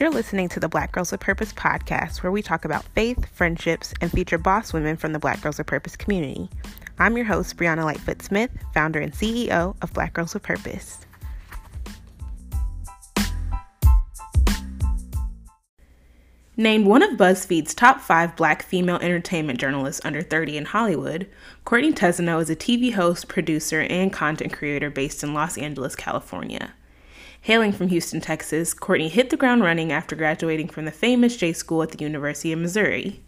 You're listening to the Black Girls with Purpose podcast, where we talk about faith, friendships, and feature boss women from the Black Girls with Purpose community. I'm your host, Brianna Lightfoot Smith, founder and CEO of Black Girls with Purpose. Named one of BuzzFeed's top five black female entertainment journalists under 30 in Hollywood, Courtney Tezeno is a TV host, producer, and content creator based in Los Angeles, California. Hailing from Houston, Texas, Courtney hit the ground running after graduating from the famous J School at the University of Missouri.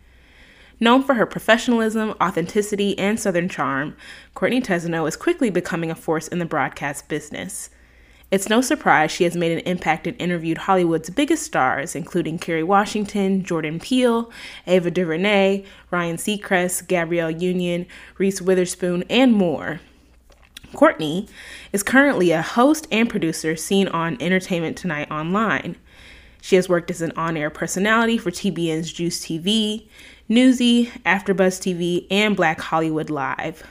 Known for her professionalism, authenticity, and Southern charm, Courtney Tezeno is quickly becoming a force in the broadcast business. It's no surprise she has made an impact and interviewed Hollywood's biggest stars, including Kerry Washington, Jordan Peele, Ava DuVernay, Ryan Seacrest, Gabrielle Union, Reese Witherspoon, and more. Courtney is currently a host and producer seen on Entertainment Tonight Online. She has worked as an on air personality for TBN's JUCE TV, Newsy, AfterBuzz TV, and Black Hollywood Live.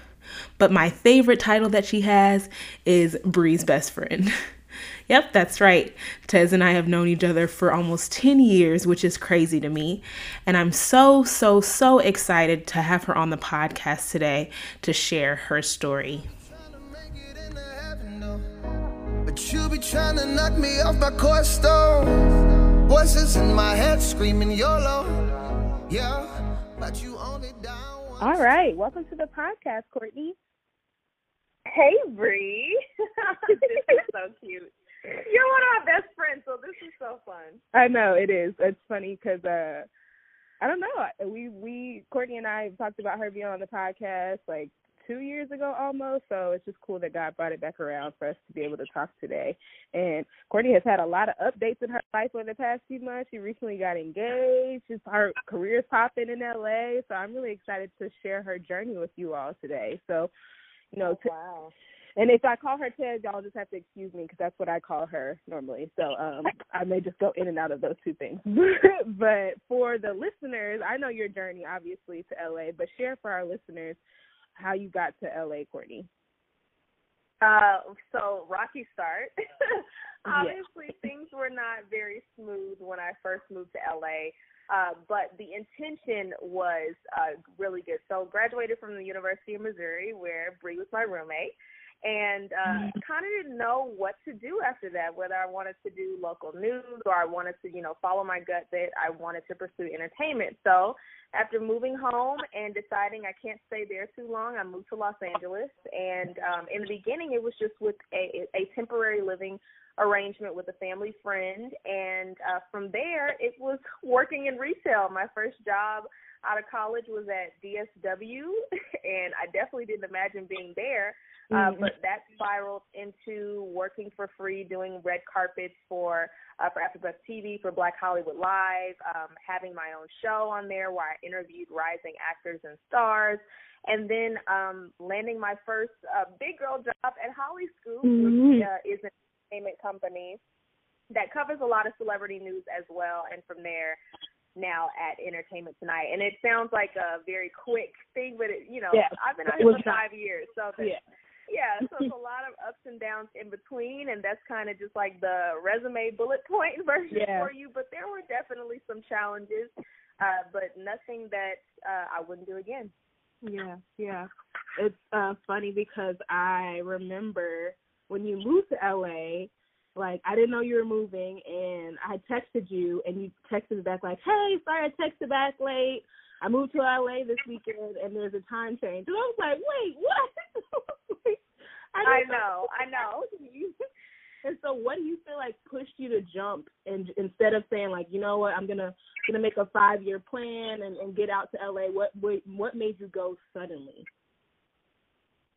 But my favorite title that she has is Bree's best friend. yep, that's right. Tez and I have known each other for almost 10 years, which is crazy to me. And I'm so, so, so excited to have her on the podcast today to share her story. But you be trying to knock me off my court stone. Voices in my head screaming YOLO. Yeah, but you only down. All right, welcome to the podcast, Courtney. Hey, Bree. this is so cute. You're one of my best friends, so this is so fun. I know it is. It's funny because uh, I don't know. We we Courtney and I talked about her being on the podcast like two years ago almost. So it's just cool that God brought it back around for us to be able to talk today. And Courtney has had a lot of updates in her life over the past few months. She recently got engaged. She's, her career's popping in LA. So I'm really excited to share her journey with you all today. So, you know, oh, wow. And if I call her Ted, y'all just have to excuse me because that's what I call her normally. So um, I may just go in and out of those two things. but for the listeners, I know your journey obviously to LA, but share for our listeners how you got to LA, Courtney. Uh, so rocky start. Obviously, things were not very smooth when I first moved to LA, uh, but the intention was uh, really good. So, graduated from the University of Missouri, where Bree was my roommate and uh, mm-hmm. kind of didn't know what to do after that. Whether I wanted to do local news or I wanted to, you know, follow my gut that I wanted to pursue entertainment. So after moving home and deciding I can't stay there too long, I moved to Los Angeles. And um, in the beginning, it was just with a, a temporary living arrangement with a family friend. And uh, from there, it was working in retail. My first job out of college was at DSW, and I definitely didn't imagine being there. Uh, mm-hmm. but that spiraled into working for free, doing red carpets for uh, for AfterBuzz TV, for Black Hollywood Live, um, having my own show on there where I interviewed rising actors and stars, and then um, landing my first uh, big girl job at Holly Scoop, mm-hmm. which uh, is an entertainment company that covers a lot of celebrity news as well. And from there, now at Entertainment Tonight. And it sounds like a very quick thing, but it, you know, yeah. I've been out here for five years, so yeah yeah, so it's a lot of ups and downs in between, and that's kind of just like the resume bullet point version yeah. for you. But there were definitely some challenges, uh, but nothing that uh, I wouldn't do again. Yeah, yeah. It's uh, funny because I remember when you moved to LA, like I didn't know you were moving, and I texted you, and you texted back like, "Hey, sorry I texted back late. I moved to LA this weekend, and there's a time change." And I was like, "Wait, what?" I, know, I know. and so, what do you feel like pushed you to jump, and instead of saying like, you know what, I'm gonna gonna make a five year plan and, and get out to LA? What what what made you go suddenly?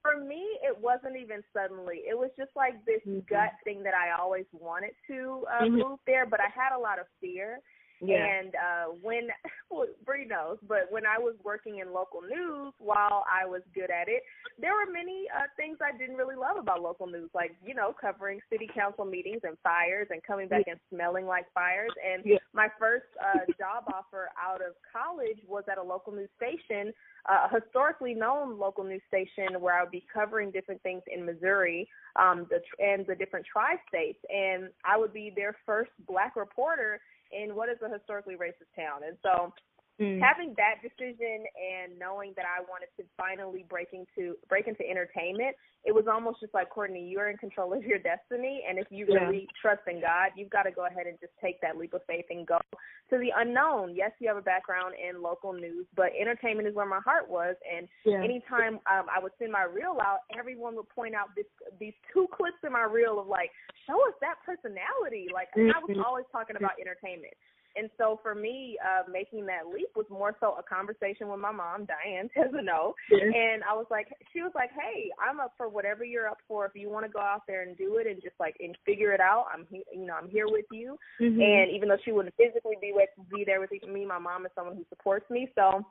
For me, it wasn't even suddenly. It was just like this mm-hmm. gut thing that I always wanted to uh, mm-hmm. move there, but I had a lot of fear. Yeah. And uh when well, Bree knows, but when I was working in local news while I was good at it, there were many uh things I didn't really love about local news, like, you know, covering city council meetings and fires and coming back and smelling like fires. And yeah. my first uh job offer out of college was at a local news station, uh, a historically known local news station where I would be covering different things in Missouri, um the and the different tri-states and I would be their first black reporter in what is a historically racist town. And so Mm. Having that decision and knowing that I wanted to finally break into break into entertainment, it was almost just like Courtney, you're in control of your destiny, and if you yeah. really trust in God, you've got to go ahead and just take that leap of faith and go to the unknown. Yes, you have a background in local news, but entertainment is where my heart was, and yeah. anytime um, I would send my reel out, everyone would point out this these two clips in my reel of like, show us that personality. Like mm-hmm. I was always talking about entertainment. And so for me, uh, making that leap was more so a conversation with my mom, Diane Tezeno. Yeah. And I was like, she was like, hey, I'm up for whatever you're up for. If you want to go out there and do it and just like and figure it out, I'm he- you know I'm here with you. Mm-hmm. And even though she wouldn't physically be with be there with me, my mom is someone who supports me. So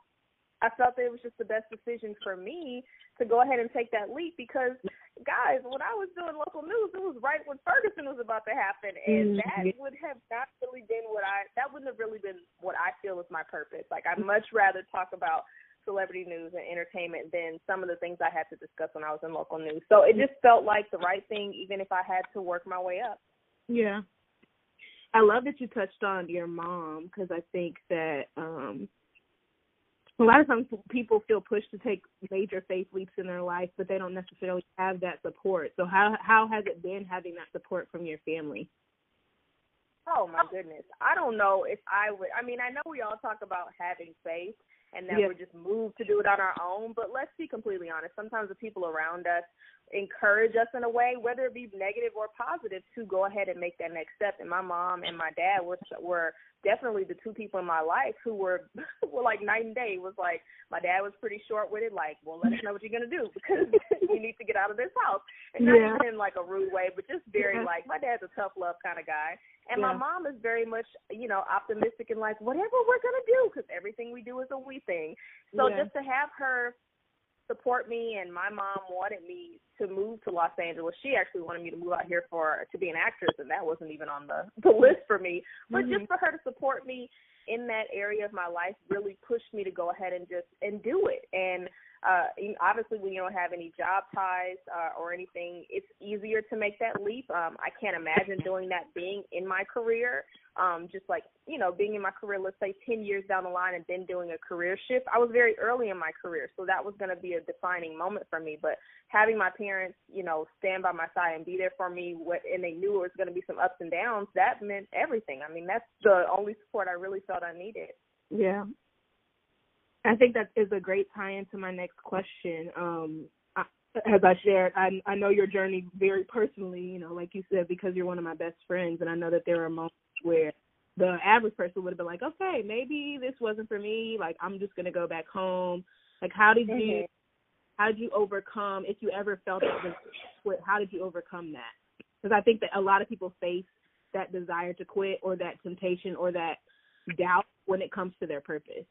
I felt that it was just the best decision for me to go ahead and take that leap because guys, when I was doing local news, it was right when Ferguson was about to happen and mm-hmm. that would have not really been what I that wouldn't have really been what I feel is my purpose. Like I'd much rather talk about celebrity news and entertainment than some of the things I had to discuss when I was in local news. So it just felt like the right thing even if I had to work my way up. Yeah. I love that you touched on your mom because I think that um a lot of times people feel pushed to take major faith leaps in their life, but they don't necessarily have that support. So how how has it been having that support from your family? Oh my goodness. I don't know if I would I mean, I know we all talk about having faith and that we're just moved to do it on our own, but let's be completely honest. Sometimes the people around us encourage us in a way, whether it be negative or positive, to go ahead and make that next step. And my mom and my dad were were definitely the two people in my life who were were like night and day. It was like my dad was pretty short witted, like, well, let us know what you're gonna do because you need to get out of this house. And not yeah. in like a rude way, but just very yeah. like my dad's a tough love kind of guy, and yeah. my mom is very much you know optimistic and like whatever we're gonna do because everything we do is a we thing. So just to have her support me and my mom wanted me to move to Los Angeles. She actually wanted me to move out here for to be an actress and that wasn't even on the the list for me. But mm-hmm. just for her to support me in that area of my life really pushed me to go ahead and just and do it. And uh, obviously, when you don't have any job ties uh, or anything, it's easier to make that leap. Um, I can't imagine doing that being in my career. Um, just like you know, being in my career, let's say ten years down the line, and then doing a career shift. I was very early in my career, so that was going to be a defining moment for me. But having my parents, you know, stand by my side and be there for me, what and they knew it was going to be some ups and downs. That meant everything. I mean, that's the only support I really felt I needed. Yeah, I think that is a great tie into my next question. Um, I, as I shared, I, I know your journey very personally, you know, like you said, because you're one of my best friends, and I know that there are moments where the average person would have been like, okay, maybe this wasn't for me. Like, I'm just gonna go back home. Like, how did you, mm-hmm. how did you overcome? If you ever felt it was, how did you overcome that? Because I think that a lot of people face that desire to quit or that temptation or that doubt when it comes to their purpose.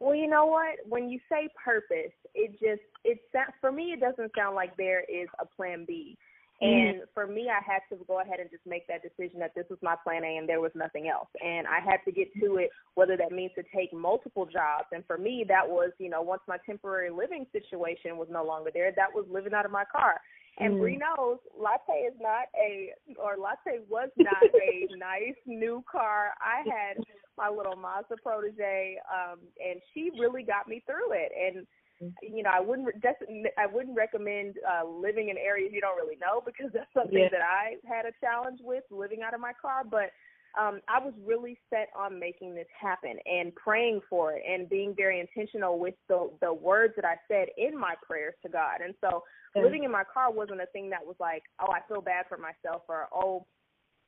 Well, you know what? When you say purpose, it just it for me it doesn't sound like there is a plan B. Mm-hmm. And for me, I had to go ahead and just make that decision that this was my plan A and there was nothing else. And I had to get to it, whether that means to take multiple jobs. And for me, that was, you know, once my temporary living situation was no longer there, that was living out of my car. And mm. Bree knows Latte is not a, or Latte was not a nice new car. I had my little Mazda protege, um, and she really got me through it. And you know, I wouldn't I wouldn't recommend uh, living in areas you don't really know because that's something yeah. that I had a challenge with living out of my car. But um, I was really set on making this happen and praying for it and being very intentional with the the words that I said in my prayers to God. And so, living in my car wasn't a thing that was like, oh, I feel bad for myself or oh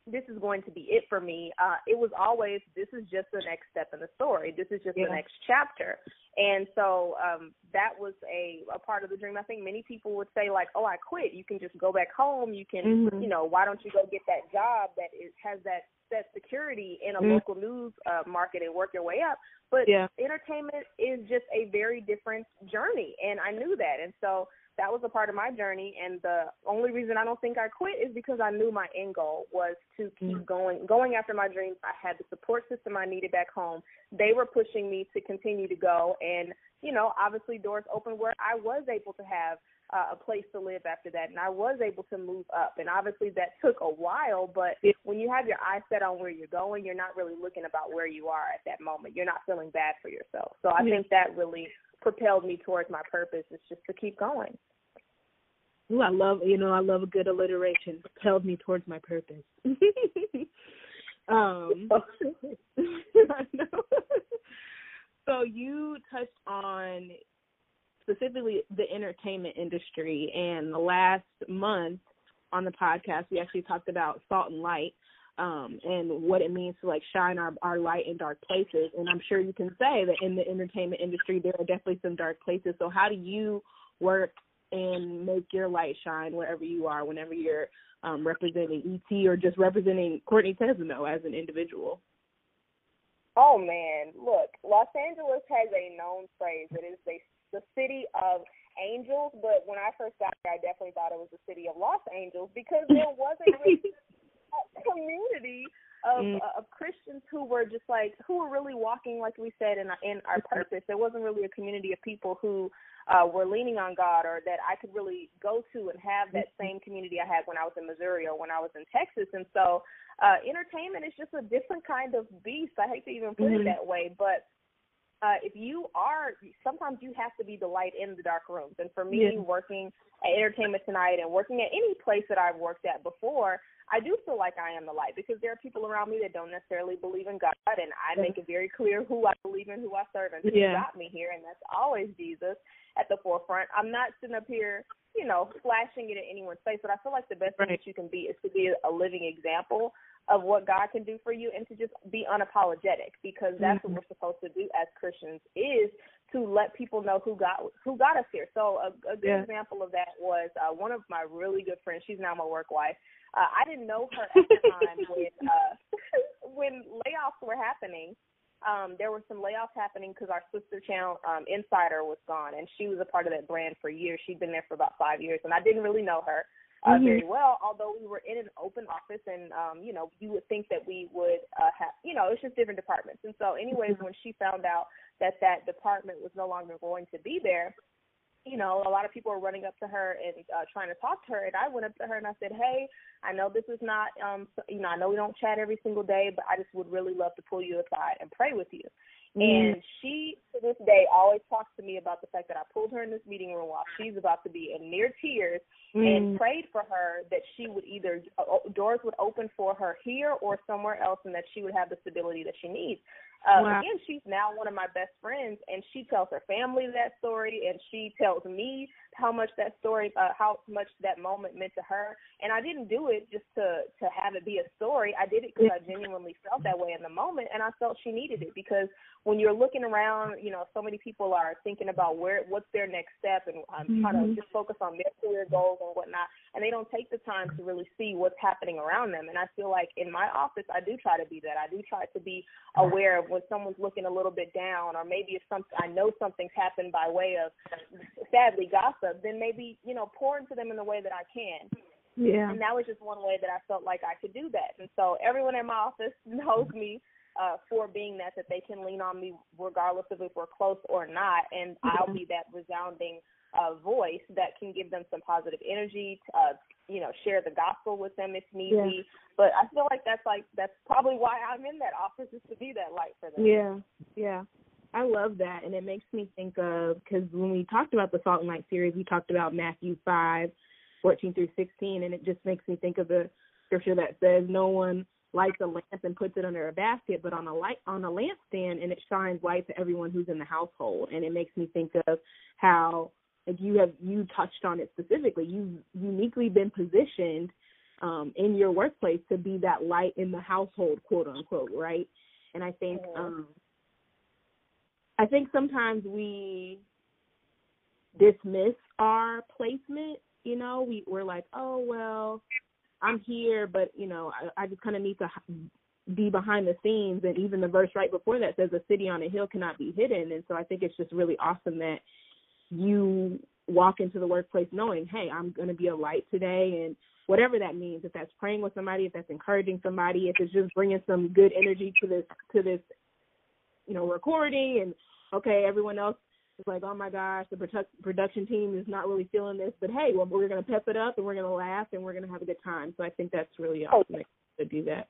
this is going to be it for me. Uh, it was always this is just the next step in the story. This is just yeah. the next chapter. And so um, that was a, a part of the dream. I think many people would say like, oh, I quit. You can just go back home. You can, mm-hmm. you know, why don't you go get that job that is, has that that security in a mm-hmm. local news uh, market and work your way up. But yeah. entertainment is just a very different journey, and I knew that. And so that was a part of my journey. And the only reason I don't think I quit is because I knew my end goal was to keep mm-hmm. going, going after my dreams. I had the support system I needed back home. They were pushing me to continue to go, and you know, obviously doors open where I was able to have uh, a place to live after that, and I was able to move up. And obviously, that took a while. But when you have your eyes set on where you're going, you're not really looking about where you are at that moment. You're not feeling bad for yourself. So I yeah. think that really propelled me towards my purpose. Is just to keep going. Ooh, I love you know I love a good alliteration. Propelled me towards my purpose. um, I know. so you touched on specifically the entertainment industry. And the last month on the podcast, we actually talked about salt and light um, and what it means to like shine our, our light in dark places. And I'm sure you can say that in the entertainment industry, there are definitely some dark places. So how do you work and make your light shine wherever you are, whenever you're um, representing ET or just representing Courtney Tezeno as an individual? Oh man, look, Los Angeles has a known phrase. It is they the city of angels, but when I first got there, I definitely thought it was the city of Los Angeles because there wasn't really a community of mm. uh, of Christians who were just like who were really walking, like we said, in in our purpose. There wasn't really a community of people who uh, were leaning on God, or that I could really go to and have that mm-hmm. same community I had when I was in Missouri or when I was in Texas. And so, uh, entertainment is just a different kind of beast. I hate to even put mm-hmm. it that way, but uh, if you are, sometimes you have to be the light in the dark rooms. And for me, yeah. working at Entertainment Tonight and working at any place that I've worked at before, I do feel like I am the light because there are people around me that don't necessarily believe in God, and I make it very clear who I believe in, who I serve, and who yeah. got me here, and that's always Jesus at the forefront. I'm not sitting up here, you know, flashing it in anyone's face, but I feel like the best right. thing that you can be is to be a living example of what God can do for you and to just be unapologetic because that's mm-hmm. what we're supposed to do as Christians is to let people know who got who got us here. So a, a good yeah. example of that was uh, one of my really good friends. She's now my work wife. Uh, I didn't know her at the time when uh, when layoffs were happening. Um, there were some layoffs happening because our sister channel um, Insider was gone, and she was a part of that brand for years. She'd been there for about five years, and I didn't really know her uh, mm-hmm. very well. Although we were in an open office, and um, you know, you would think that we would uh, have, you know, it's just different departments. And so, anyways, mm-hmm. when she found out that that department was no longer going to be there, you know, a lot of people were running up to her and uh, trying to talk to her. And I went up to her and I said, "Hey, I know this is not, um, you know, I know we don't chat every single day, but I just would really love to pull you aside and pray with you." Mm. And she, to this day, always talks to me about the fact that I pulled her in this meeting room while she's about to be in near tears mm. and prayed for her that she would either, uh, doors would open for her here or somewhere else and that she would have the stability that she needs. Uh, wow. Again, she's now one of my best friends, and she tells her family that story, and she tells me how much that story, uh, how much that moment meant to her. And I didn't do it just to to have it be a story. I did it because I genuinely felt that way in the moment, and I felt she needed it because when you're looking around, you know, so many people are thinking about where what's their next step, and I'm mm-hmm. trying to just focus on their career goals and whatnot, and they don't take the time to really see what's happening around them. And I feel like in my office, I do try to be that. I do try to be aware of when someone's looking a little bit down, or maybe if some I know something's happened by way of sadly gossip, then maybe you know pour into them in the way that I can. Yeah. And that was just one way that I felt like I could do that. And so everyone in my office knows me uh, for being that that they can lean on me regardless of if we're close or not, and I'll be that resounding uh, voice that can give them some positive energy. To, uh, you know, share the gospel with them if need yeah. be. But I feel like that's like that's probably why I'm in that office is to be that light for them. Yeah, yeah. I love that, and it makes me think of because when we talked about the Salt and Light series, we talked about Matthew five, fourteen through sixteen, and it just makes me think of the scripture that says, "No one lights a lamp and puts it under a basket, but on a light on a lampstand, and it shines light to everyone who's in the household." And it makes me think of how like you have you touched on it specifically. You've uniquely been positioned um, in your workplace to be that light in the household, quote unquote, right? And I think um, I think sometimes we dismiss our placement. You know, we we're like, oh well, I'm here, but you know, I, I just kind of need to be behind the scenes. And even the verse right before that says, "A city on a hill cannot be hidden." And so I think it's just really awesome that you walk into the workplace knowing, hey, I'm going to be a light today, and whatever that means. If that's praying with somebody, if that's encouraging somebody, if it's just bringing some good energy to this to this, you know, recording, and okay, everyone else is like, oh my gosh, the produ- production team is not really feeling this, but hey, well, we're going to pep it up and we're going to laugh and we're going to have a good time. So I think that's really oh. awesome okay. to do that.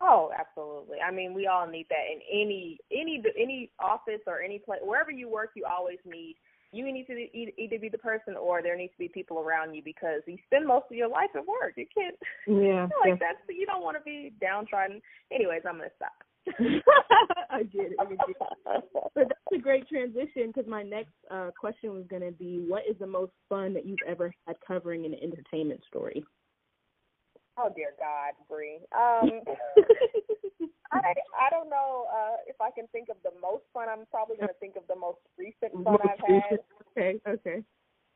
Oh, absolutely. I mean, we all need that in any any any office or any place wherever you work. You always need you need to either be the person or there needs to be people around you because you spend most of your life at work. You can't. Yeah. like that's you don't want to be downtrodden. Anyways, I'm gonna stop. I get it. I get it. But that's a great transition because my next uh, question was going to be, what is the most fun that you've ever had covering an entertainment story? Oh dear God, Bree. Um, I I don't know uh, if I can think of the most fun. I'm probably going to think of the most recent fun most I've had. Okay, okay.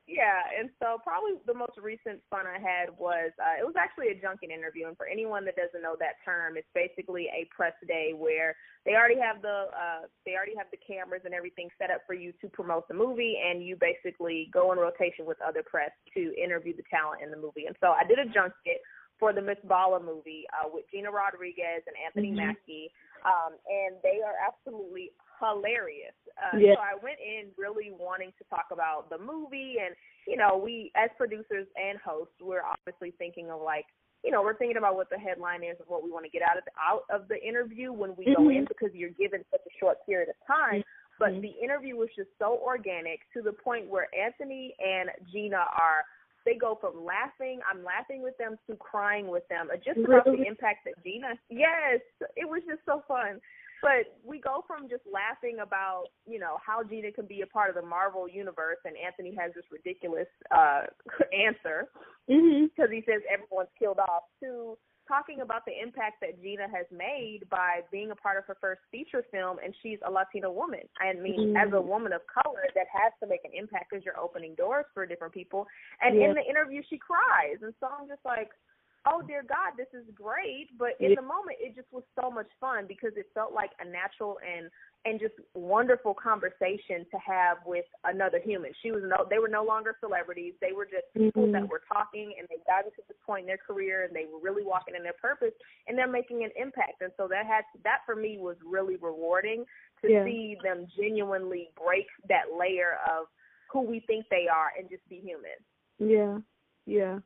Yeah, and so probably the most recent fun I had was uh, it was actually a junket interview, and for anyone that doesn't know that term, it's basically a press day where they already have the uh, they already have the cameras and everything set up for you to promote the movie, and you basically go in rotation with other press to interview the talent in the movie. And so I did a junket for the Miss Bala movie uh, with Gina Rodriguez and Anthony mm-hmm. Mackie, um, and they are absolutely hilarious. Uh. So I went in really wanting to talk about the movie, and you know, we as producers and hosts, we're obviously thinking of like, you know, we're thinking about what the headline is of what we want to get out of the, out of the interview when we mm-hmm. go in because you're given such a short period of time. But mm-hmm. the interview was just so organic to the point where Anthony and Gina are they go from laughing, I'm laughing with them, to crying with them, uh, just about the impact that Gina. Yes, it was just so fun. But we go from just laughing about, you know, how Gina can be a part of the Marvel universe, and Anthony has this ridiculous uh answer because mm-hmm. he says everyone's killed off, to talking about the impact that Gina has made by being a part of her first feature film, and she's a Latina woman. I mean, mm-hmm. as a woman of color, that has to make an impact because you're opening doors for different people. And in the interview, she cries, and so I'm just like, oh dear God, this is great. But in the moment, it just was so much fun because it felt like a natural and and just wonderful conversation to have with another human. She was no, they were no longer celebrities. They were just people mm-hmm. that were talking, and they got to this point in their career, and they were really walking in their purpose, and they're making an impact. And so that had that for me was really rewarding to yeah. see them genuinely break that layer of who we think they are and just be human. Yeah, yeah,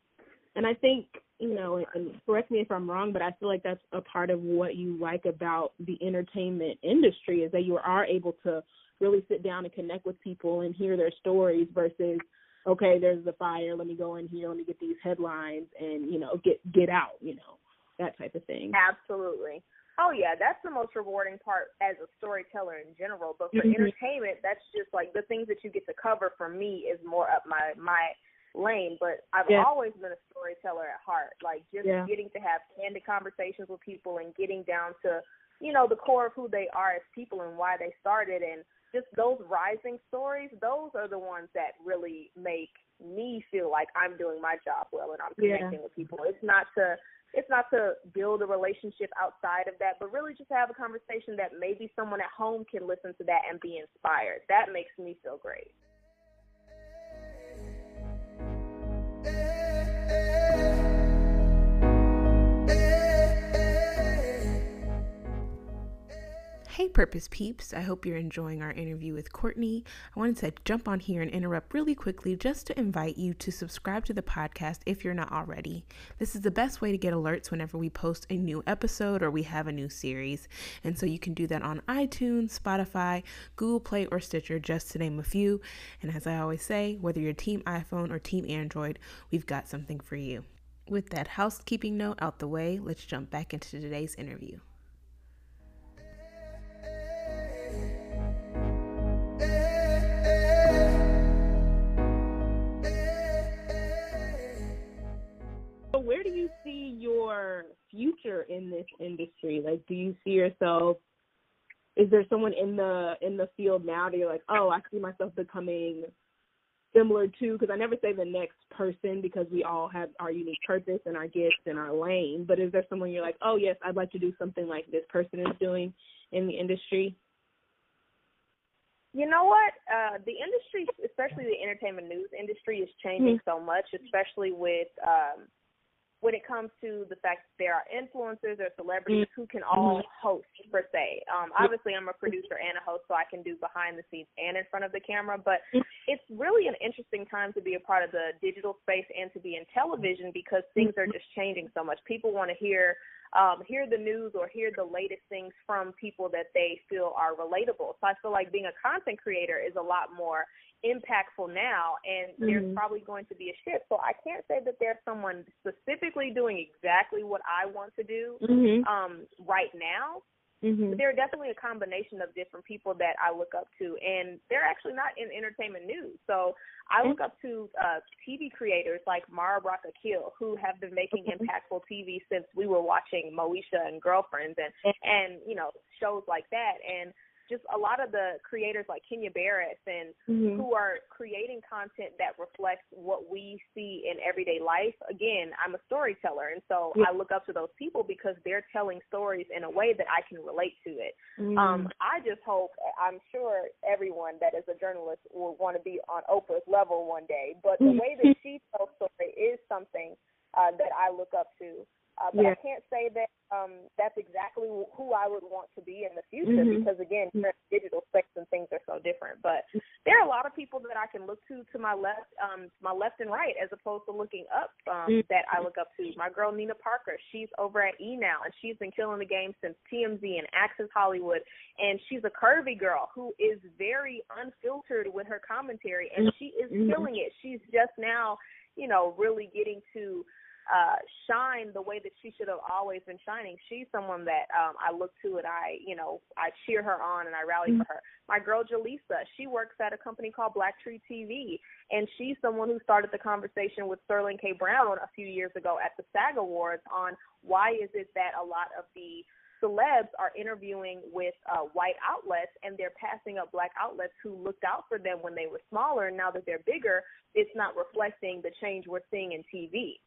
and I think you know, and correct me if I'm wrong, but I feel like that's a part of what you like about the entertainment industry is that you are able to really sit down and connect with people and hear their stories versus okay, there's the fire, let me go in here, let me get these headlines and, you know, get get out, you know, that type of thing. Absolutely. Oh yeah, that's the most rewarding part as a storyteller in general. But for mm-hmm. entertainment, that's just like the things that you get to cover for me is more up my my lane, but I've yeah. always been a storyteller at heart. Like just yeah. getting to have candid conversations with people and getting down to, you know, the core of who they are as people and why they started and just those rising stories, those are the ones that really make me feel like I'm doing my job well and I'm connecting yeah. with people. It's not to it's not to build a relationship outside of that, but really just have a conversation that maybe someone at home can listen to that and be inspired. That makes me feel great. Hey, Purpose Peeps. I hope you're enjoying our interview with Courtney. I wanted to jump on here and interrupt really quickly just to invite you to subscribe to the podcast if you're not already. This is the best way to get alerts whenever we post a new episode or we have a new series. And so you can do that on iTunes, Spotify, Google Play, or Stitcher, just to name a few. And as I always say, whether you're Team iPhone or Team Android, we've got something for you. With that housekeeping note out the way, let's jump back into today's interview. Where do you see your future in this industry? Like, do you see yourself? Is there someone in the in the field now that you're like, oh, I see myself becoming similar to? Because I never say the next person because we all have our unique purpose and our gifts and our lane. But is there someone you're like, oh yes, I'd like to do something like this person is doing in the industry? You know what? Uh, the industry, especially the entertainment news industry, is changing mm-hmm. so much, especially with um, when it comes to the fact that there are influencers or celebrities mm-hmm. who can all mm-hmm. host per se. Um, obviously, I'm a producer and a host, so I can do behind the scenes and in front of the camera. But mm-hmm. it's really an interesting time to be a part of the digital space and to be in television because things are just changing so much. People want to hear um, hear the news or hear the latest things from people that they feel are relatable. So I feel like being a content creator is a lot more impactful now and mm-hmm. there's probably going to be a shift. So I can't say that there's someone specifically doing exactly what I want to do mm-hmm. um right now. Mm-hmm. But there are definitely a combination of different people that I look up to, and they're actually not in entertainment news. So I look up to uh, TV creators like Mara Brock Akil, who have been making impactful TV since we were watching Moesha and Girlfriends, and and you know shows like that. And just a lot of the creators like Kenya Barris and mm-hmm. who are creating content that reflects what we see in everyday life. Again, I'm a storyteller, and so yeah. I look up to those people because they're telling stories in a way that I can relate to it. Mm-hmm. Um, I just hope, I'm sure everyone that is a journalist will want to be on Oprah's level one day, but the way that she tells story is something uh, that I look up to. Uh, but yeah. I can't say that um, that's exactly who I would want to be in the future mm-hmm. because again, digital space and things are so different. But there are a lot of people that I can look to to my left, um, my left and right, as opposed to looking up um, mm-hmm. that I look up to. My girl Nina Parker, she's over at E now, and she's been killing the game since TMZ and Access Hollywood, and she's a curvy girl who is very unfiltered with her commentary, and she is mm-hmm. killing it. She's just now, you know, really getting to uh shine the way that she should have always been shining. She's someone that um I look to and I, you know, I cheer her on and I rally mm-hmm. for her. My girl Jaleesa, she works at a company called Black Tree TV and she's someone who started the conversation with Sterling K. Brown a few years ago at the SAG Awards on why is it that a lot of the celebs are interviewing with uh, white outlets and they're passing up black outlets who looked out for them when they were smaller and now that they're bigger it's not reflecting the change we're seeing in TV.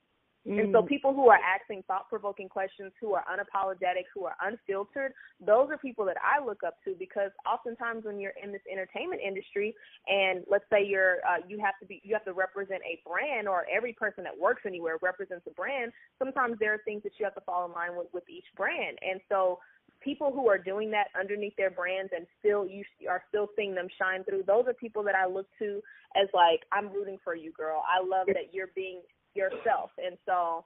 Mm. And so mm. people who are asking thought provoking questions, who are unapologetic, who are unfiltered, those are people that I look up to because oftentimes when you're in this entertainment industry and let's say you're uh, you have to be you have to represent a brand or every person that works anywhere represents a brand, sometimes there are things that you have to fall in line with with each brand. And so people who are doing that underneath their brands and still you are still seeing them shine through those are people that i look to as like i'm rooting for you girl i love that you're being yourself. And so,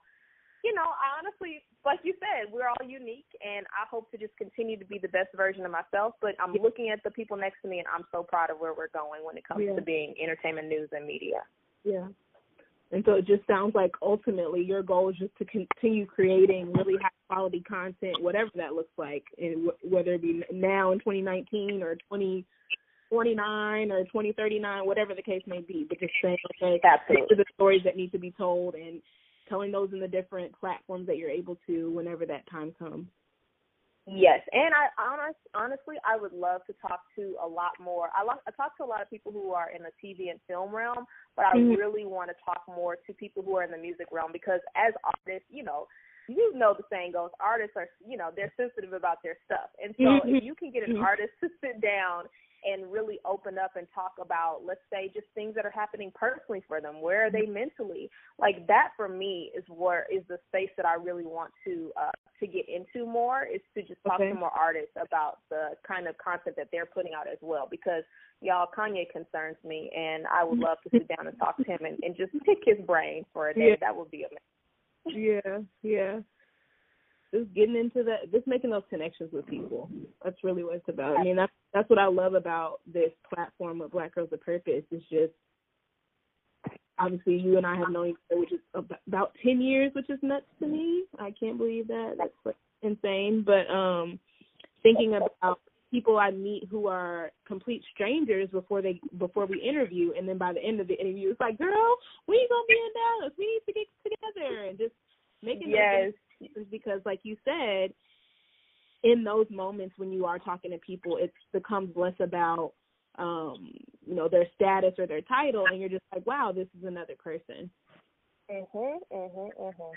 you know, I honestly, like you said, we're all unique, and I hope to just continue to be the best version of myself. But I'm looking at the people next to me, and I'm so proud of where we're going when it comes yeah. to being entertainment news and media. Yeah. And so it just sounds like ultimately your goal is just to continue creating really high quality content, whatever that looks like, and whether it be now in 2019 or 20 29 or 2039, whatever the case may be, but just saying, okay, Absolutely. these are the stories that need to be told and telling those in the different platforms that you're able to whenever that time comes. Yes, and I honest, honestly, I would love to talk to a lot more. I, I talk to a lot of people who are in the TV and film realm, but I mm-hmm. really want to talk more to people who are in the music realm because as artists, you know, you know the saying goes, artists are, you know, they're sensitive about their stuff, and so mm-hmm. if you can get an mm-hmm. artist to sit down and really open up and talk about let's say just things that are happening personally for them. Where are they mentally? Like that for me is where is the space that i really want to uh to get into more is to just talk okay. to more artists about the kind of content that they're putting out as well because y'all kanye concerns me and i would love to sit down and talk to him and, and just pick his brain for a day. Yeah. that would be amazing. Yeah yeah just getting into that, just making those connections with people. That's really what it's about. I mean, that's that's what I love about this platform of Black Girls of Purpose. It's just obviously you and I have known each other, which is about ten years, which is nuts to me. I can't believe that. That's like insane. But um, thinking about people I meet who are complete strangers before they before we interview, and then by the end of the interview, it's like, girl, you gonna be in Dallas? We need to get together and just making yes because like you said in those moments when you are talking to people it becomes less about um you know their status or their title and you're just like wow this is another person. Mhm mhm mhm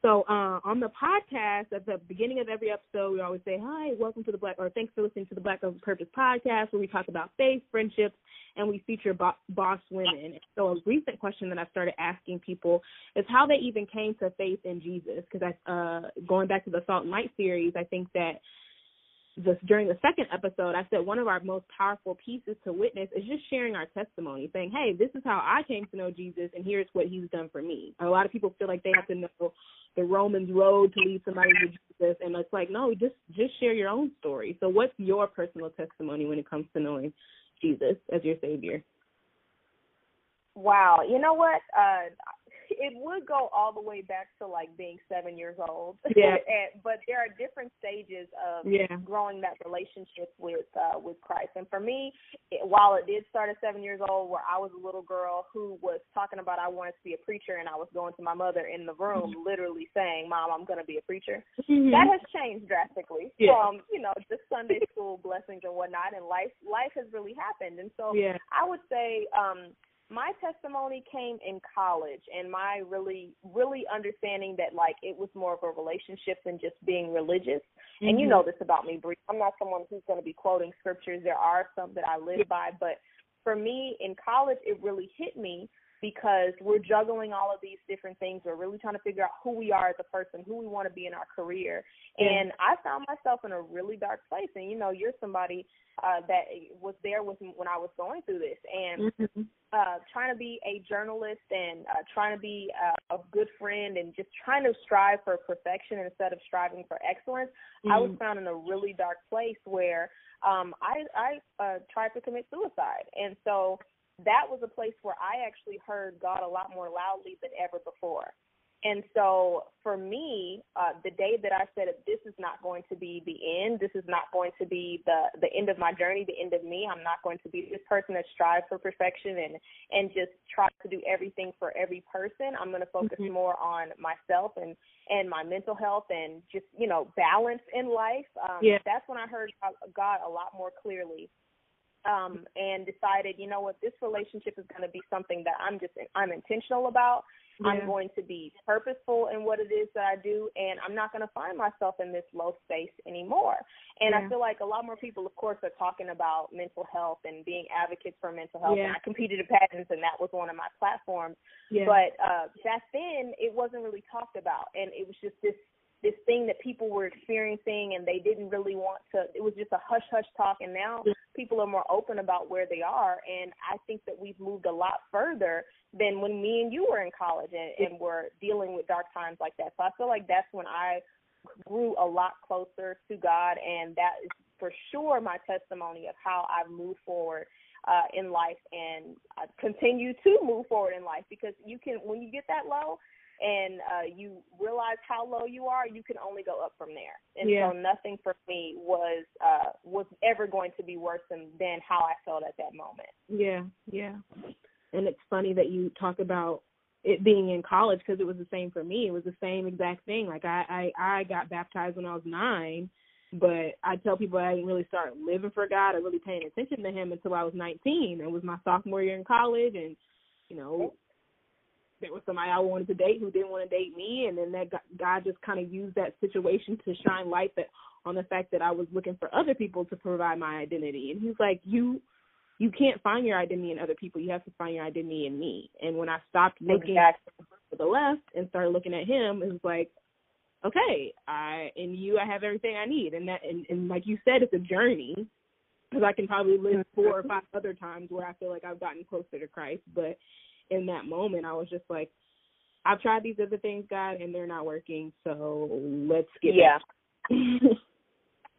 So uh, on the podcast, at the beginning of every episode, we always say, "Hi, welcome to the Black," or "Thanks for listening to the Black Girls Purpose podcast," where we talk about faith, friendships, and we feature bo- boss women. So a recent question that I started asking people is how they even came to faith in Jesus. Because uh, going back to the Salt and Light series, I think that during the second episode, I said one of our most powerful pieces to witness is just sharing our testimony, saying, "Hey, this is how I came to know Jesus, and here's what He's done for me." A lot of people feel like they have to know the Romans road to lead somebody to Jesus, and it's like, no, just just share your own story. So, what's your personal testimony when it comes to knowing Jesus as your Savior? Wow, you know what? Uh, it would go all the way back to like being seven years old. Yeah. and, but there are different stages of yeah. growing that relationship with uh, with Christ. And for me, it, while it did start at seven years old, where I was a little girl who was talking about I wanted to be a preacher, and I was going to my mother in the room, mm-hmm. literally saying, "Mom, I'm going to be a preacher." Mm-hmm. That has changed drastically yeah. from you know just Sunday school blessings and whatnot, and life life has really happened. And so yeah. I would say. um my testimony came in college and my really really understanding that like it was more of a relationship than just being religious mm-hmm. and you mm-hmm. know this about me Bree. i'm not someone who's going to be quoting scriptures there are some that i live by but for me in college it really hit me because we're juggling all of these different things. We're really trying to figure out who we are as a person, who we want to be in our career. Yeah. And I found myself in a really dark place. And you know, you're somebody uh, that was there with me when I was going through this, and mm-hmm. uh, trying to be a journalist and uh, trying to be uh, a good friend and just trying to strive for perfection instead of striving for excellence. Mm-hmm. I was mm-hmm. found in a really dark place where um, I I uh, tried to commit suicide, and so that was a place where I actually heard God a lot more loudly than ever before. And so for me, uh, the day that I said this is not going to be the end, this is not going to be the the end of my journey, the end of me. I'm not going to be this person that strives for perfection and and just tries to do everything for every person. I'm going to focus mm-hmm. more on myself and and my mental health and just you know balance in life. Um, yeah. That's when I heard God a lot more clearly um, and decided, you know what, this relationship is going to be something that I'm just I'm intentional about. Yeah. I'm going to be purposeful in what it is that I do, and I'm not going to find myself in this low space anymore. And yeah. I feel like a lot more people, of course, are talking about mental health and being advocates for mental health. Yeah. And I competed in pageants, and that was one of my platforms. But uh, back then, it wasn't really talked about, and it was just this this thing that people were experiencing and they didn't really want to it was just a hush hush talk. And now people are more open about where they are. And i think that we've moved a lot further than when me and you were in college and, and were dealing with dark times like that. So i feel like that's when i grew a lot closer to god. And that is for sure my testimony of how i've moved forward uh, in life and uh, continue to move forward in life. Because you can when you get that low and uh, you realize how low you are, you can only go up from there. And yeah. so nothing for me was uh, was ever going to be worse than, than how I felt at that moment. Yeah, yeah. And it's funny that you talk about it being in college because it was the same for me. It was the same exact thing. Like I, I I got baptized when I was nine, but I tell people I didn't really start living for God or really paying attention to Him until I was 19. It was my sophomore year in college, and you know there was somebody I wanted to date who didn't want to date me, and then that God just kind of used that situation to shine light that on the fact that I was looking for other people to provide my identity. And he's like, you you can't find your identity in other people. You have to find your identity in me. And when I stopped looking exactly. to the left and started looking at him, it was like, okay, I in you I have everything I need. And that and, and like you said, it's a journey because I can probably list four or five other times where I feel like I've gotten closer to Christ, but in that moment, I was just like, I've tried these other things, God, and they're not working. So let's get yeah.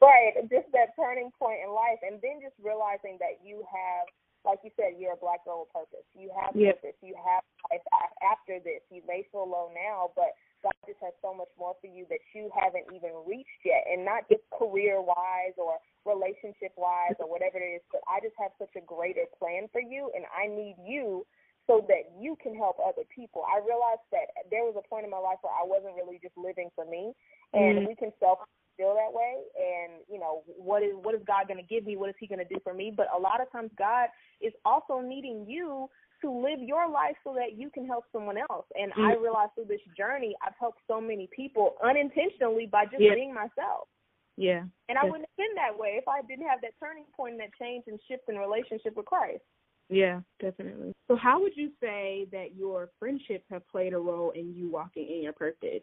right, just that turning point in life, and then just realizing that you have, like you said, you're a black girl with purpose. You have yeah. purpose. You have life after this. You may feel low now, but God just has so much more for you that you haven't even reached yet, and not just career wise or relationship wise or whatever it is. But I just have such a greater plan for you, and I need you so that you can help other people. I realized that there was a point in my life where I wasn't really just living for me, and mm-hmm. we can self feel that way. And you know, what is what is God going to give me? What is He going to do for me? But a lot of times, God is also needing you to live your life so that you can help someone else. And mm-hmm. I realized through this journey, I've helped so many people unintentionally by just yeah. being myself. Yeah. And I wouldn't have been that way if I didn't have that turning point and that change and shift in relationship with Christ. Yeah, definitely. So, how would you say that your friendships have played a role in you walking in your purpose?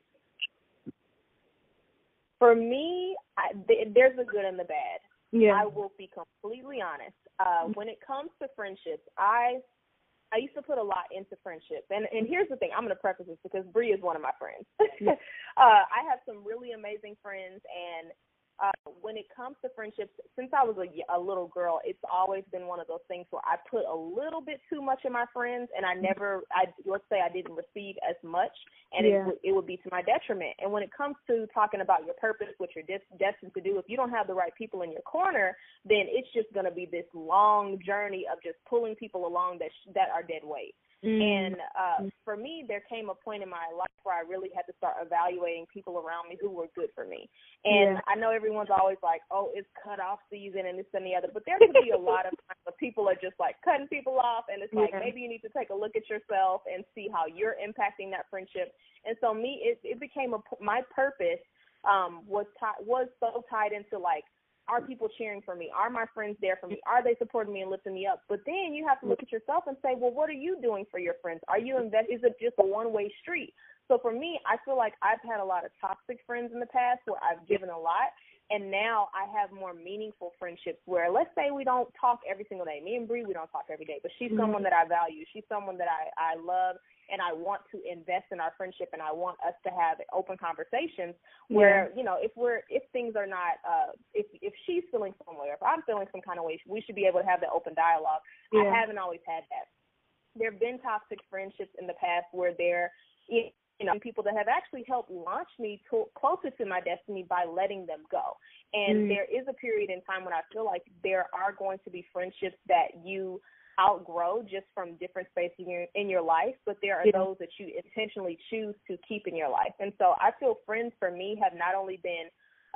For me, I, th- there's the good and the bad. Yeah. I will be completely honest. Uh, when it comes to friendships, I I used to put a lot into friendship. And and here's the thing, I'm gonna preface this because Bree is one of my friends. uh, I have some really amazing friends and uh, when it comes to friendships, since I was a, a little girl, it's always been one of those things where I put a little bit too much in my friends, and I never, I let's say I didn't receive as much, and yeah. it, it would be to my detriment. And when it comes to talking about your purpose, what you're des- destined to do, if you don't have the right people in your corner, then it's just going to be this long journey of just pulling people along that sh- that are dead weight. Mm-hmm. And uh, for me, there came a point in my life where I really had to start evaluating people around me who were good for me. And yeah. I know everyone's always like, "Oh, it's cut off season and this and the other," but there could be a lot of times where people are just like cutting people off, and it's like yeah. maybe you need to take a look at yourself and see how you're impacting that friendship. And so me, it it became a my purpose um was t- was so tied into like are people cheering for me? Are my friends there for me? Are they supporting me and lifting me up? But then you have to look at yourself and say, well, what are you doing for your friends? Are you invest? Is it just a one way street? So for me, I feel like I've had a lot of toxic friends in the past where I've given a lot, and now I have more meaningful friendships where, let's say, we don't talk every single day. Me and Bree, we don't talk every day, but she's mm-hmm. someone that I value. She's someone that I I love, and I want to invest in our friendship and I want us to have open conversations where, yeah. you know, if we're if things are not uh if if she's feeling some way or if I'm feeling some kind of way, we should be able to have that open dialogue. Yeah. I haven't always had that. There have been toxic friendships in the past where there you know people that have actually helped launch me to, closer to my destiny by letting them go. And mm. there is a period in time when I feel like there are going to be friendships that you outgrow just from different spaces in your, in your life, but there are those that you intentionally choose to keep in your life. And so I feel friends for me have not only been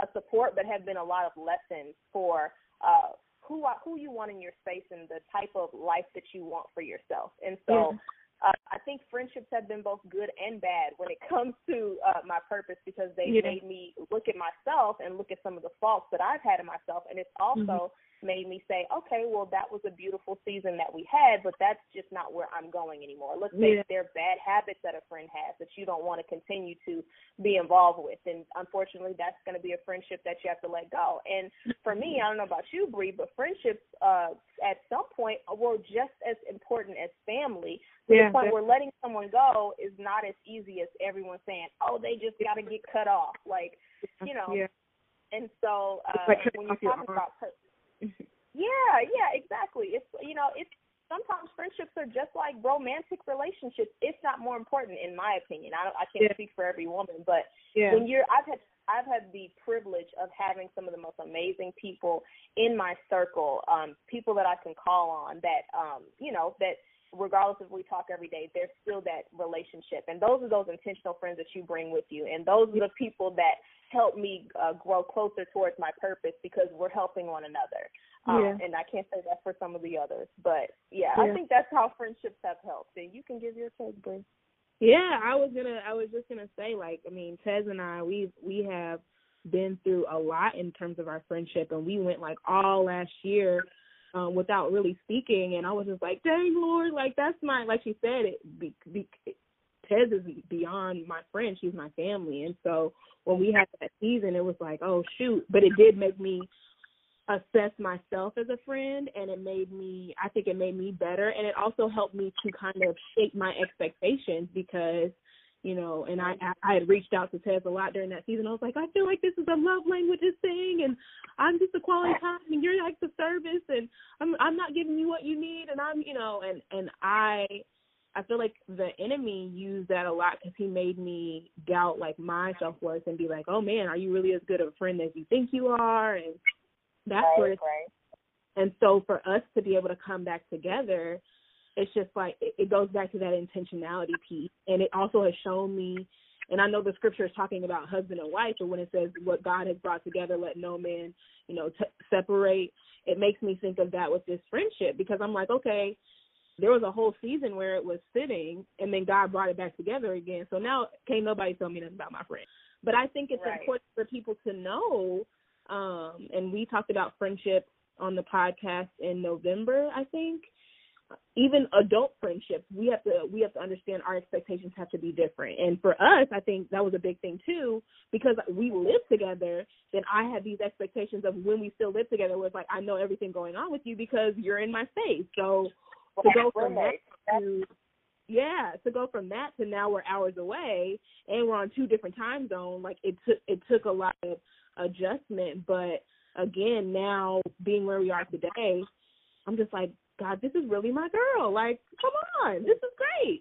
a support, but have been a lot of lessons for uh, who who you want in your space and the type of life that you want for yourself. And so. Yeah. Uh, I think friendships have been both good and bad when it comes to uh, my purpose because they yeah. made me look at myself and look at some of the faults that I've had in myself, and it's also mm-hmm made me say, okay, well, that was a beautiful season that we had, but that's just not where I'm going anymore. Let's say yeah. there are bad habits that a friend has that you don't want to continue to be involved with. And unfortunately, that's going to be a friendship that you have to let go. And for me, I don't know about you, Bree, but friendships uh, at some point were just as important as family. To yeah, the point where letting someone go is not as easy as everyone saying, oh, they just got to get cut off. Like, you know. Yeah. And so uh, like when you're talking about yeah, yeah, exactly. It's you know, it's sometimes friendships are just like romantic relationships, It's not more important, in my opinion. I don't, I can't yeah. speak for every woman, but yeah. when you're, I've had I've had the privilege of having some of the most amazing people in my circle, um, people that I can call on that um, you know, that regardless if we talk every day, there's still that relationship. And those are those intentional friends that you bring with you. And those are the people that help me uh, grow closer towards my purpose because we're helping one another. Um, yeah. And I can't say that for some of the others. But yeah, yeah, I think that's how friendships have helped. And you can give your take, Bree. Yeah, I was gonna I was just gonna say, like, I mean, Tez and I we we have been through a lot in terms of our friendship and we went like all last year um, without really speaking. And I was just like, dang Lord, like that's my like she said it. Be, be, Tez is beyond my friend; she's my family. And so when we had that season, it was like, oh shoot. But it did make me assess myself as a friend and it made me I think it made me better and it also helped me to kind of shape my expectations because you know, and I I had reached out to Tez a lot during that season. I was like, I feel like this is a love languages thing, and I'm just a quality time, and you're like the service, and I'm I'm not giving you what you need, and I'm you know, and and I I feel like the enemy used that a lot because he made me doubt like my self worth and be like, oh man, are you really as good of a friend as you think you are, and that right, sort of. Right. And so for us to be able to come back together it's just like it, it goes back to that intentionality piece, and it also has shown me. And I know the scripture is talking about husband and wife, but when it says what God has brought together, let no man, you know, t- separate. It makes me think of that with this friendship because I'm like, okay, there was a whole season where it was sitting and then God brought it back together again. So now can't nobody tell me nothing about my friend. But I think it's right. important for people to know, um, and we talked about friendship on the podcast in November, I think. Even adult friendships, we have to we have to understand our expectations have to be different. And for us, I think that was a big thing too, because we live together. Then I had these expectations of when we still live together was like I know everything going on with you because you're in my space So to go from that to yeah, to go from that to now we're hours away and we're on two different time zones, like it took it took a lot of adjustment. But again, now being where we are today, I'm just like, God, this is really my girl. Like, come on, this is great.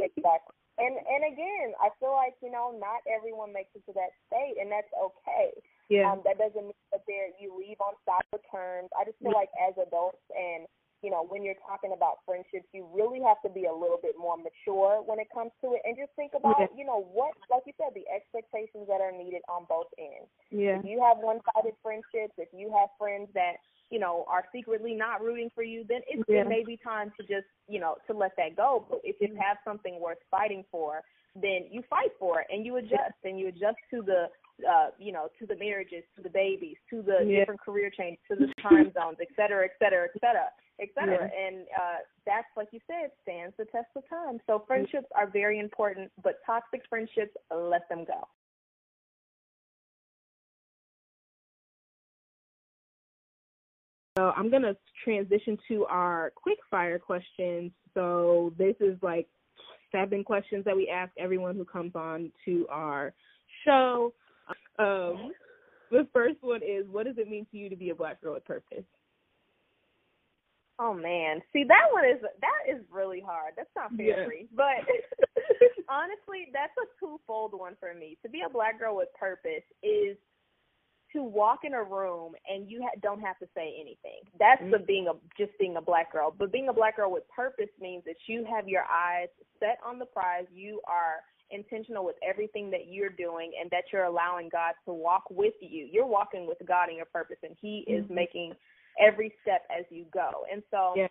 exactly. And and again, I feel like you know not everyone makes it to that state, and that's okay. Yeah. Um, that doesn't mean that there you leave on sour terms. I just feel like as adults and you know, when you're talking about friendships, you really have to be a little bit more mature when it comes to it, and just think about, you know, what, like you said, the expectations that are needed on both ends. Yeah. If you have one-sided friendships, if you have friends that you know are secretly not rooting for you, then it's, yeah. it may be time to just, you know, to let that go. But if you have something worth fighting for, then you fight for it and you adjust and you adjust to the uh, you know, to the marriages, to the babies, to the yeah. different career changes, to the time zones, et cetera, et cetera, et cetera etc. Yeah. And uh, that's like you said, stands the test of time. So friendships are very important, but toxic friendships, let them go. So I'm gonna transition to our quick fire questions. So this is like seven questions that we ask everyone who comes on to our show. Um, the first one is, what does it mean to you to be a black girl with purpose? Oh man, see that one is that is really hard. That's not fair, yeah. but honestly, that's a twofold one for me. To be a black girl with purpose is to walk in a room and you ha- don't have to say anything. That's mm-hmm. the being a just being a black girl. But being a black girl with purpose means that you have your eyes set on the prize. You are intentional with everything that you're doing and that you're allowing God to walk with you. You're walking with God in your purpose and he mm-hmm. is making every step as you go. And so yeah.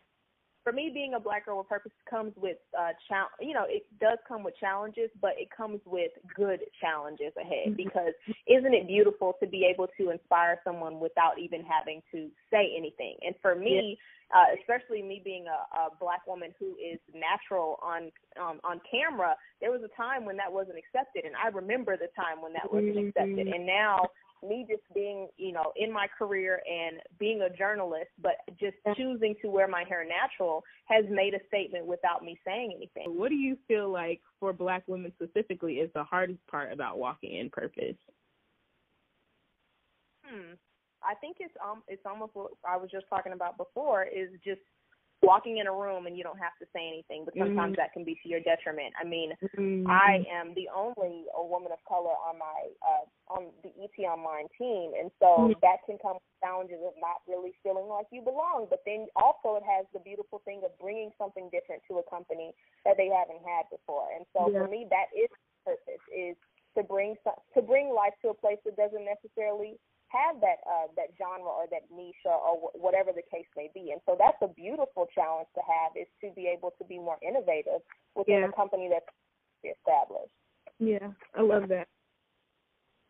For me being a black girl with purpose comes with uh chal- you know, it does come with challenges, but it comes with good challenges ahead mm-hmm. because isn't it beautiful to be able to inspire someone without even having to say anything? And for me, yeah. uh especially me being a, a black woman who is natural on um on camera, there was a time when that wasn't accepted and I remember the time when that wasn't mm-hmm. accepted. And now me just being, you know, in my career and being a journalist, but just choosing to wear my hair natural has made a statement without me saying anything. What do you feel like for black women specifically is the hardest part about walking in purpose? Hmm. I think it's um it's almost what I was just talking about before is just walking in a room and you don't have to say anything, but sometimes mm-hmm. that can be to your detriment. I mean, mm-hmm. I am the only a woman of color on my uh on the ET Online team, and so mm-hmm. that can come with challenges of not really feeling like you belong. But then also it has the beautiful thing of bringing something different to a company that they haven't had before. And so yeah. for me, that is purpose is to bring to bring life to a place that doesn't necessarily have that uh, that genre or that niche or, or whatever the case may be. And so that's a beautiful challenge to have is to be able to be more innovative within yeah. a company that's established. Yeah, I love that.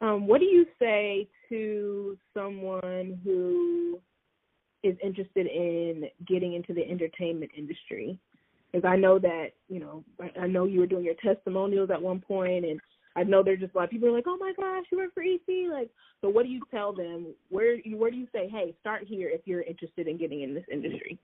Um, what do you say to someone who is interested in getting into the entertainment industry? Because I know that you know, I know you were doing your testimonials at one point, and I know there's just a lot of people are like, oh my gosh, you work for ET. Like, so what do you tell them? Where you where do you say, hey, start here if you're interested in getting in this industry?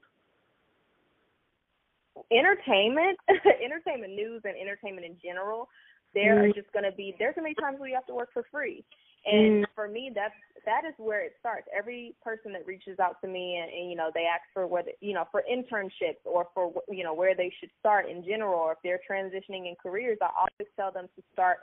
Entertainment, entertainment news, and entertainment in general. There mm. are just going to be there's going to be times where you have to work for free, and mm. for me, that's that is where it starts. Every person that reaches out to me and, and you know they ask for what you know for internships or for you know where they should start in general, or if they're transitioning in careers, I always tell them to start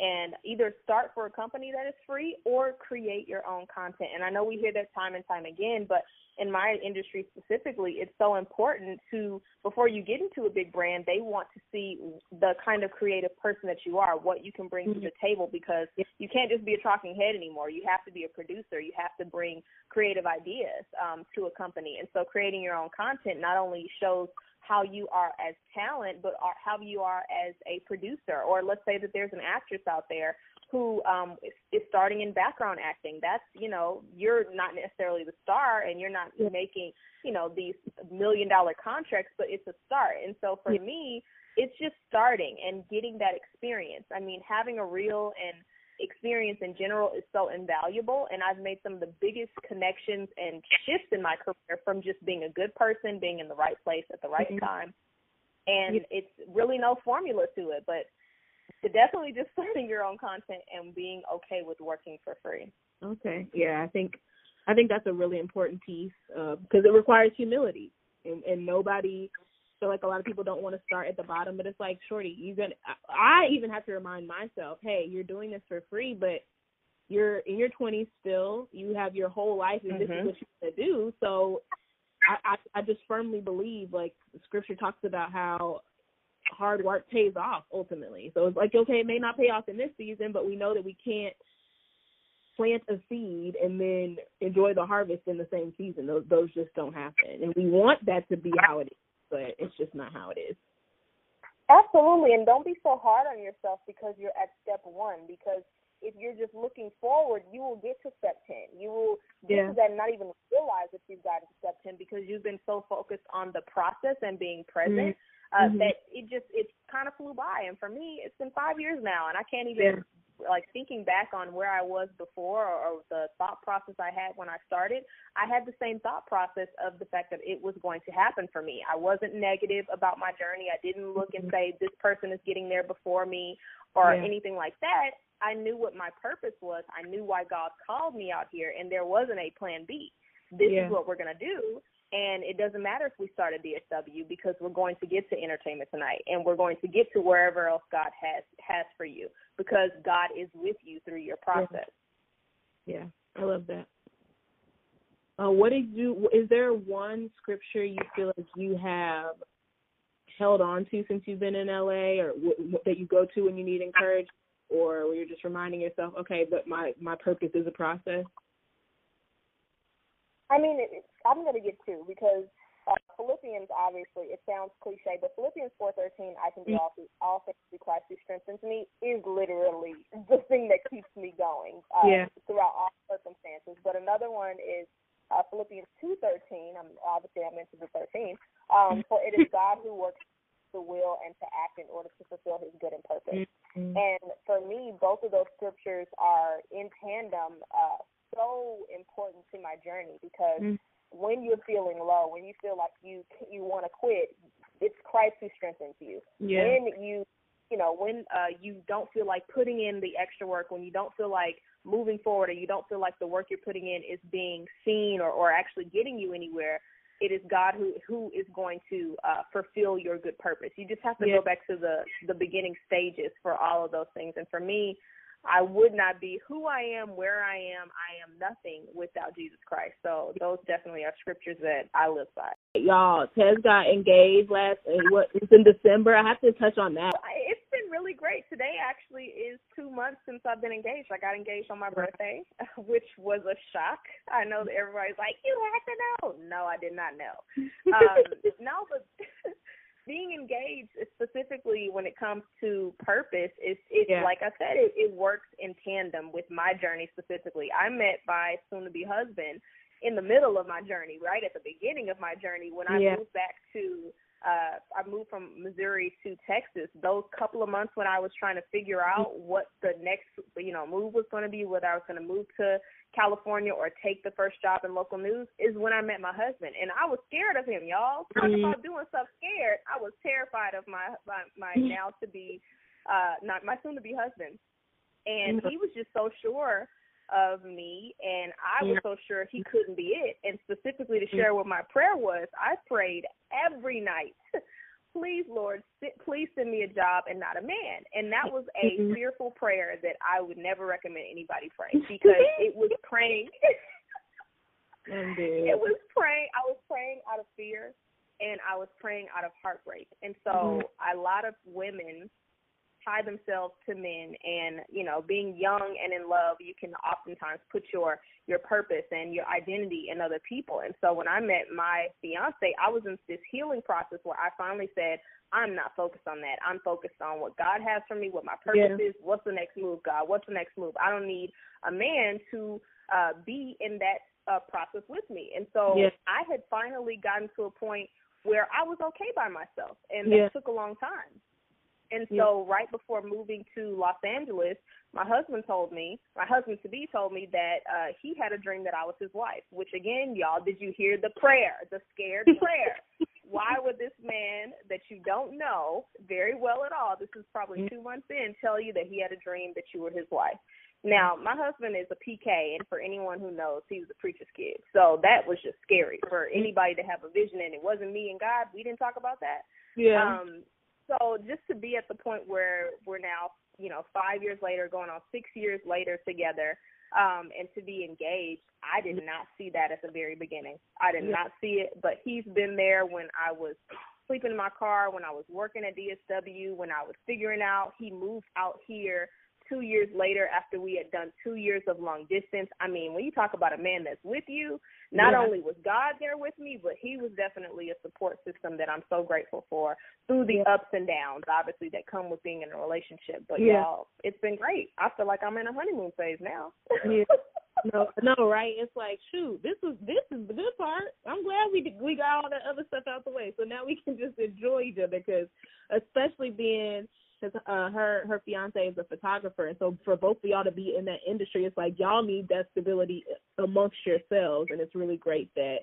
and either start for a company that is free or create your own content. And I know we hear that time and time again, but in my industry specifically, it's so important to before you get into a big brand, they want to see the kind of creative person that you are, what you can bring mm-hmm. to the table because you can't just be a talking head anymore. You have to be a producer. You have to bring creative ideas um, to a company. And so creating your own content not only shows how you are as talent, but are, how you are as a producer. Or let's say that there's an actress out there who um is, is starting in background acting. That's you know you're not necessarily the star, and you're not yeah. making you know these million dollar contracts, but it's a start. And so for yeah. me, it's just starting and getting that experience. I mean, having a real and experience in general is so invaluable and I've made some of the biggest connections and shifts in my career from just being a good person, being in the right place at the right mm-hmm. time. And yeah. it's really no formula to it, but to definitely just starting your own content and being okay with working for free. Okay. Yeah, I think I think that's a really important piece uh, because it requires humility, and, and nobody feel like a lot of people don't want to start at the bottom, but it's like, shorty, you're gonna. I even have to remind myself, hey, you're doing this for free, but you're in your 20s still. You have your whole life, and mm-hmm. this is mm-hmm. what you're gonna do. So, I, I I just firmly believe, like Scripture talks about how hard work pays off ultimately. So it's like, okay, it may not pay off in this season, but we know that we can't plant a seed and then enjoy the harvest in the same season. Those those just don't happen. And we want that to be how it is but it's just not how it is. Absolutely, and don't be so hard on yourself because you're at step one. Because if you're just looking forward, you will get to step ten. You will get yeah. to that and not even realize that you've gotten to step ten because you've been so focused on the process and being present mm-hmm. uh, mm-hmm. that it just it kind of flew by. And for me, it's been five years now, and I can't even yeah like thinking back on where I was before or, or the thought process I had when I started, I had the same thought process of the fact that it was going to happen for me. I wasn't negative about my journey. I didn't look and mm-hmm. say this person is getting there before me or yeah. anything like that. I knew what my purpose was. I knew why God called me out here and there wasn't a plan B. This yeah. is what we're going to do and it doesn't matter if we start at DSW because we're going to get to entertainment tonight and we're going to get to wherever else God has has for you because God is with you through your process. Yeah, yeah I love that. Uh, what did you? Is there one scripture you feel like you have held on to since you've been in LA, or w- that you go to when you need encouragement, or where you're just reminding yourself, okay, but my my purpose is a process? I mean, it, I'm going to get two because uh, Philippians, obviously, it sounds cliche, but Philippians 4:13, I can do all, all things through Christ who strengthens me, is literally the thing that keeps me going uh, yeah. throughout all circumstances. But another one is uh, Philippians 2:13. I'm obviously I mentioned the 13. Um, for it is God who works the will and to act in order to fulfill His good and purpose. Mm-hmm. And for me, both of those scriptures are in tandem. Uh, so important to my journey because mm. when you're feeling low, when you feel like you you want to quit, it's Christ who strengthens you. Yeah. When you you know when uh you don't feel like putting in the extra work, when you don't feel like moving forward, or you don't feel like the work you're putting in is being seen or or actually getting you anywhere. It is God who who is going to uh, fulfill your good purpose. You just have to yeah. go back to the the beginning stages for all of those things. And for me, I would not be who I am, where I am. I am nothing without Jesus Christ. So those definitely are scriptures that I live by. Y'all, Tez got engaged last uh, what it's in December. I have to touch on that. It's been really great. Today actually is two months since I've been engaged. I got engaged on my birthday, which was a shock. I know that everybody's like, "You had to know." No, I did not know. Um, no, but being engaged specifically when it comes to purpose is it's yeah. like I said, it, it works in tandem with my journey specifically. I met my soon to be husband in the middle of my journey, right at the beginning of my journey when I yeah. moved back to uh I moved from Missouri to Texas. Those couple of months when I was trying to figure out what the next you know move was going to be, whether I was going to move to California or take the first job in local news, is when I met my husband, and I was scared of him, y'all. Talking mm-hmm. about doing stuff scared, I was terrified of my my, my now to be uh not my soon to be husband, and he was just so sure of me, and I was so sure he couldn't be it. And specifically to share what my prayer was, I prayed every night. please, Lord, please send me a job and not a man. And that was a mm-hmm. fearful prayer that I would never recommend anybody pray because it was praying. it was praying. I was praying out of fear, and I was praying out of heartbreak. And so mm-hmm. a lot of women tie themselves to men and you know being young and in love you can oftentimes put your your purpose and your identity in other people and so when i met my fiance i was in this healing process where i finally said i'm not focused on that i'm focused on what god has for me what my purpose yeah. is what's the next move god what's the next move i don't need a man to uh be in that uh process with me and so yeah. i had finally gotten to a point where I was okay by myself, and yeah. that took a long time. And so, yeah. right before moving to Los Angeles, my husband told me, my husband to be told me that uh he had a dream that I was his wife. Which again, y'all, did you hear the prayer, the scared prayer? Why would this man that you don't know very well at all, this is probably two months in, tell you that he had a dream that you were his wife? Now, my husband is a PK, and for anyone who knows, he was a preacher's kid. So that was just scary for anybody to have a vision, and it wasn't me and God. We didn't talk about that. Yeah. Um, so just to be at the point where we're now, you know, five years later, going on six years later together, um, and to be engaged, I did not see that at the very beginning. I did yeah. not see it, but he's been there when I was sleeping in my car, when I was working at DSW, when I was figuring out. He moved out here two years later after we had done two years of long distance. I mean, when you talk about a man that's with you, not yeah. only was God there with me, but he was definitely a support system that I'm so grateful for through the yeah. ups and downs, obviously, that come with being in a relationship. But yeah. y'all, it's been great. I feel like I'm in a honeymoon phase now. yeah. No, no, right? It's like, shoot, this is this is the good part. I'm glad we we got all that other stuff out the way, so now we can just enjoy each other. Because especially being uh, her her fiance is a photographer, and so for both of y'all to be in that industry, it's like y'all need that stability amongst yourselves, and it's really great that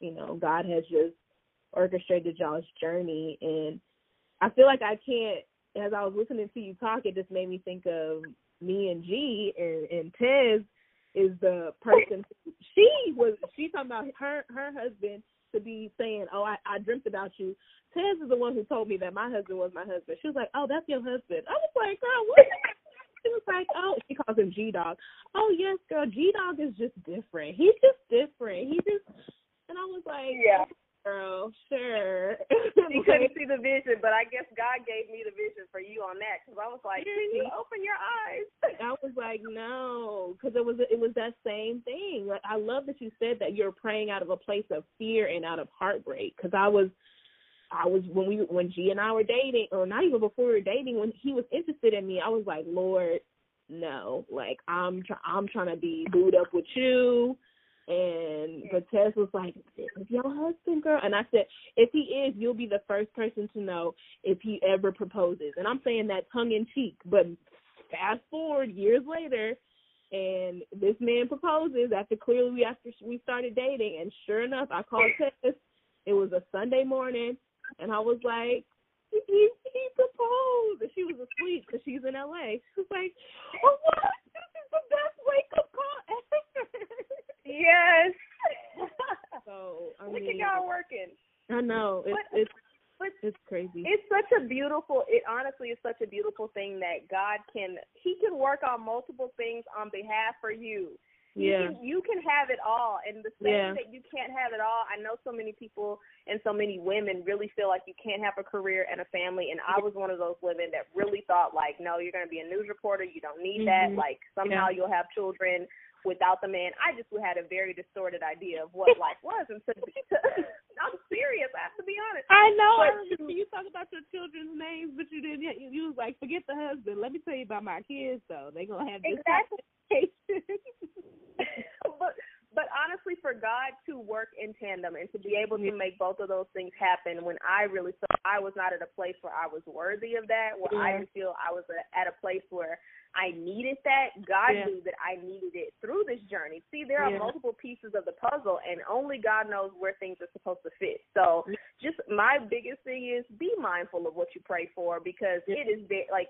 you know God has just orchestrated y'all's journey, and I feel like I can't. As I was listening to you talk, it just made me think of me and G and and Tez is the person she was she talking about her her husband to be saying, "Oh, I, I dreamt about you." Tez is the one who told me that my husband was my husband. She was like, "Oh, that's your husband." I was like, "Girl, what?" She was like, "Oh," she calls him G Dog. Oh yes, girl, G Dog is just different. He's just different. He just, and I was like, "Yeah." Girl, sure. she couldn't see the vision, but I guess God gave me the vision for you on that because I was like, "Can you open your eyes?" I was like, "No," because it was it was that same thing. Like I love that you said that you're praying out of a place of fear and out of heartbreak because I was. I was when we when G and I were dating, or not even before we were dating, when he was interested in me, I was like, Lord, no, like I'm try- I'm trying to be booed up with you. And but Tez was like, "Is your husband, girl?" And I said, "If he is, you'll be the first person to know if he ever proposes." And I'm saying that tongue in cheek. But fast forward years later, and this man proposes after clearly we after we started dating. And sure enough, I called Tez. It was a Sunday morning, and I was like, he he proposed, and she was asleep because she's in LA. She was like, "Oh what? This is the best wake up call ever." Yes. so I look mean, at y'all working. I know it's but, it's but it's crazy. It's such a beautiful. It honestly is such a beautiful thing that God can He can work on multiple things on behalf for you. You yeah. can, you can have it all, and the saying yeah. that you can't have it all. I know so many people and so many women really feel like you can't have a career and a family, and I was one of those women that really thought like, no, you're going to be a news reporter. You don't need mm-hmm. that. Like somehow yeah. you'll have children without the man. I just had a very distorted idea of what life was, and so I'm serious. I have to be honest. I know. But I remember you talk about your children's names, but you didn't. You, you was like, forget the husband. Let me tell you about my kids, though. They're gonna have this exactly. but honestly, for God to work in tandem and to be able to make both of those things happen, when I really felt I was not at a place where I was worthy of that, where yeah. I didn't feel I was at a place where I needed that. God yeah. knew that I needed it through this journey. See, there are Yeah. multiple pieces of the puzzle, and only God knows where things are supposed to fit. So, mm. just my biggest thing is be mindful of what you pray for because it is like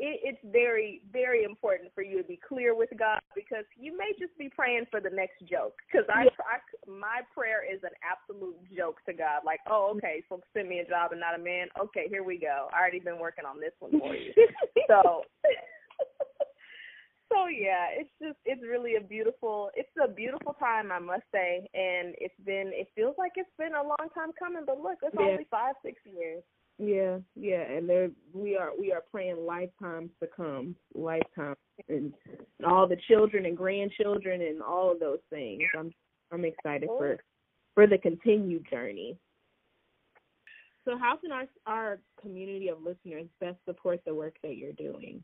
it, it's very very important for you to be clear with God because you may just be praying for the next joke. Because I, Yeah. I my prayer is an absolute joke to God. Like, oh, okay, so send me a job and not a man. Okay, here we go. I already been working on this one for you. so so yeah it's just it's really a beautiful it's a beautiful time i must say and it's been it feels like it's been a long time coming but look it's Yeah. only five six years Yeah, yeah, and there we are we are praying lifetimes to come, lifetime, and all the children and grandchildren and all of those things. I'm I'm excited for for the continued journey. So, how can our our community of listeners best support the work that you're doing?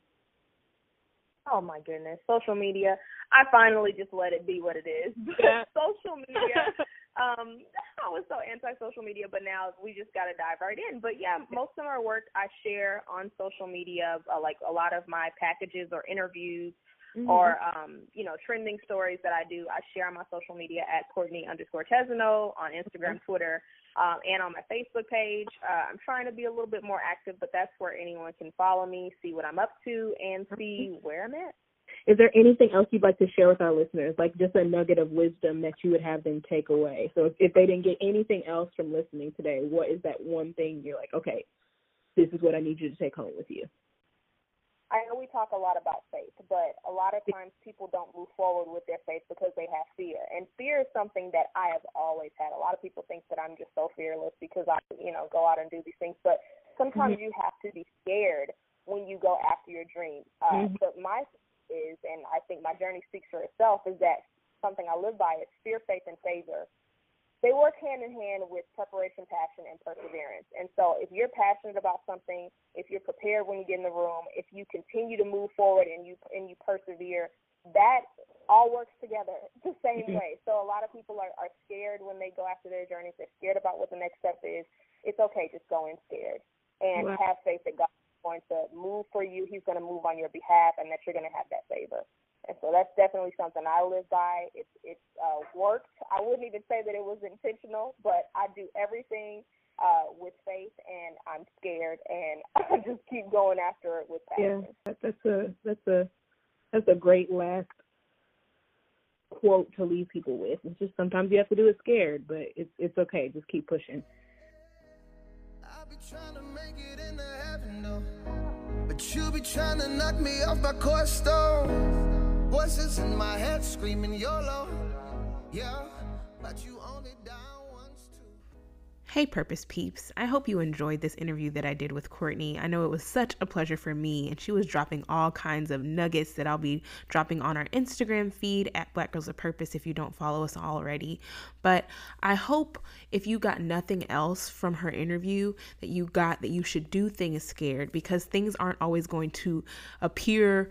Oh my goodness, social media. I finally just let it be what it is. Social media. um, I was so anti-social media, but now we just got to dive right in. But yeah, most of our work I share on social media, uh, like a lot of my packages or interviews mm-hmm. or um, you know, trending stories that I do. I share on my social media at Courtney underscore Tezeno on Instagram, mm-hmm. Twitter, um, and on my Facebook page. Uh, I'm trying to be a little bit more active, but that's where anyone can follow me, see what I'm up to, and see where I'm at. Is there anything else you'd like to share with our listeners, like just a nugget of wisdom that you would have them take away? So if, if they didn't get anything else from listening today, what is that one thing you're like, okay, this is what I need you to take home with you? I know we talk a lot about faith, but a lot of times people don't move forward with their faith because they have fear. And fear is something that I have always had. A lot of people think that I'm just so fearless because I, you know, go out and do these things. But sometimes mm-hmm. you have to be scared when you go after your dream. Uh, mm-hmm. But my is, and I think my journey speaks for itself, is that something I live by is fear, faith, and favor they work hand in hand with preparation, passion, and perseverance. And so, if you're passionate about something, if you're prepared when you get in the room, if you continue to move forward and you and you persevere, that all works together the same way. So a lot of people are, are scared when they go after their journeys. They're scared about what the next step is. It's okay, just go in scared and wow. have faith that God going to move for you. He's going to move on your behalf, and that you're going to have that favor. And so that's definitely something I live by. It's it's uh, worked. I wouldn't even say that it was intentional, but I do everything uh, with faith, and I'm scared, and I just keep going after it with passion. Yeah, that's a that's a that's a great last quote to leave people with. It's just sometimes you have to do it scared, but it's it's okay. Just keep pushing. But you be trying to knock me off my course stone. Voices in my head screaming YOLO. Yeah, but you only down. Hey, Purpose Peeps. I hope you enjoyed this interview that I did with Courtney. I know it was such a pleasure for me, and she was dropping all kinds of nuggets that I'll be dropping on our Instagram feed at Black Girls of Purpose if you don't follow us already. But I hope if you got nothing else from her interview, that you got that you should do things scared because things aren't always going to appear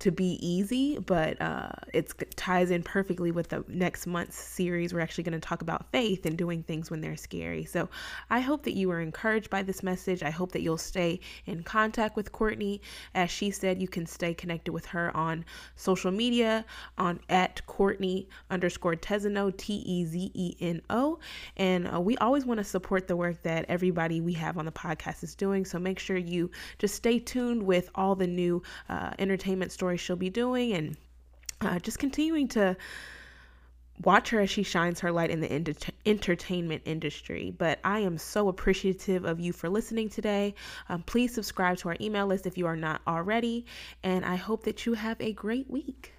to be easy, but uh, it ties in perfectly with the next month's series. We're actually going to talk about faith and doing things when they're scary. So I hope that you were encouraged by this message. I hope that you'll stay in contact with Courtney. As she said, you can stay connected with her on social media on at Courtney underscore Tezeno, T E Z E N O. And uh, we always want to support the work that everybody we have on the podcast is doing. So make sure you just stay tuned with all the new uh, entertainment stories story she'll be doing and uh, just continuing to watch her as she shines her light in the ent- entertainment industry. But I am so appreciative of you for listening today. Um, please subscribe to our email list if you are not already, and I hope that you have a great week.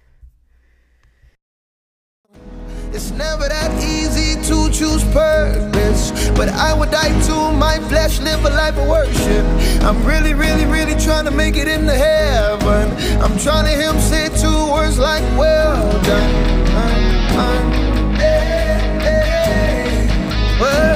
It's never that easy to choose purpose. But I would die to my flesh, live a life of worship. I'm really, really, really trying to make it into heaven. I'm trying to hear him say two words like, well done. Uh, uh. Well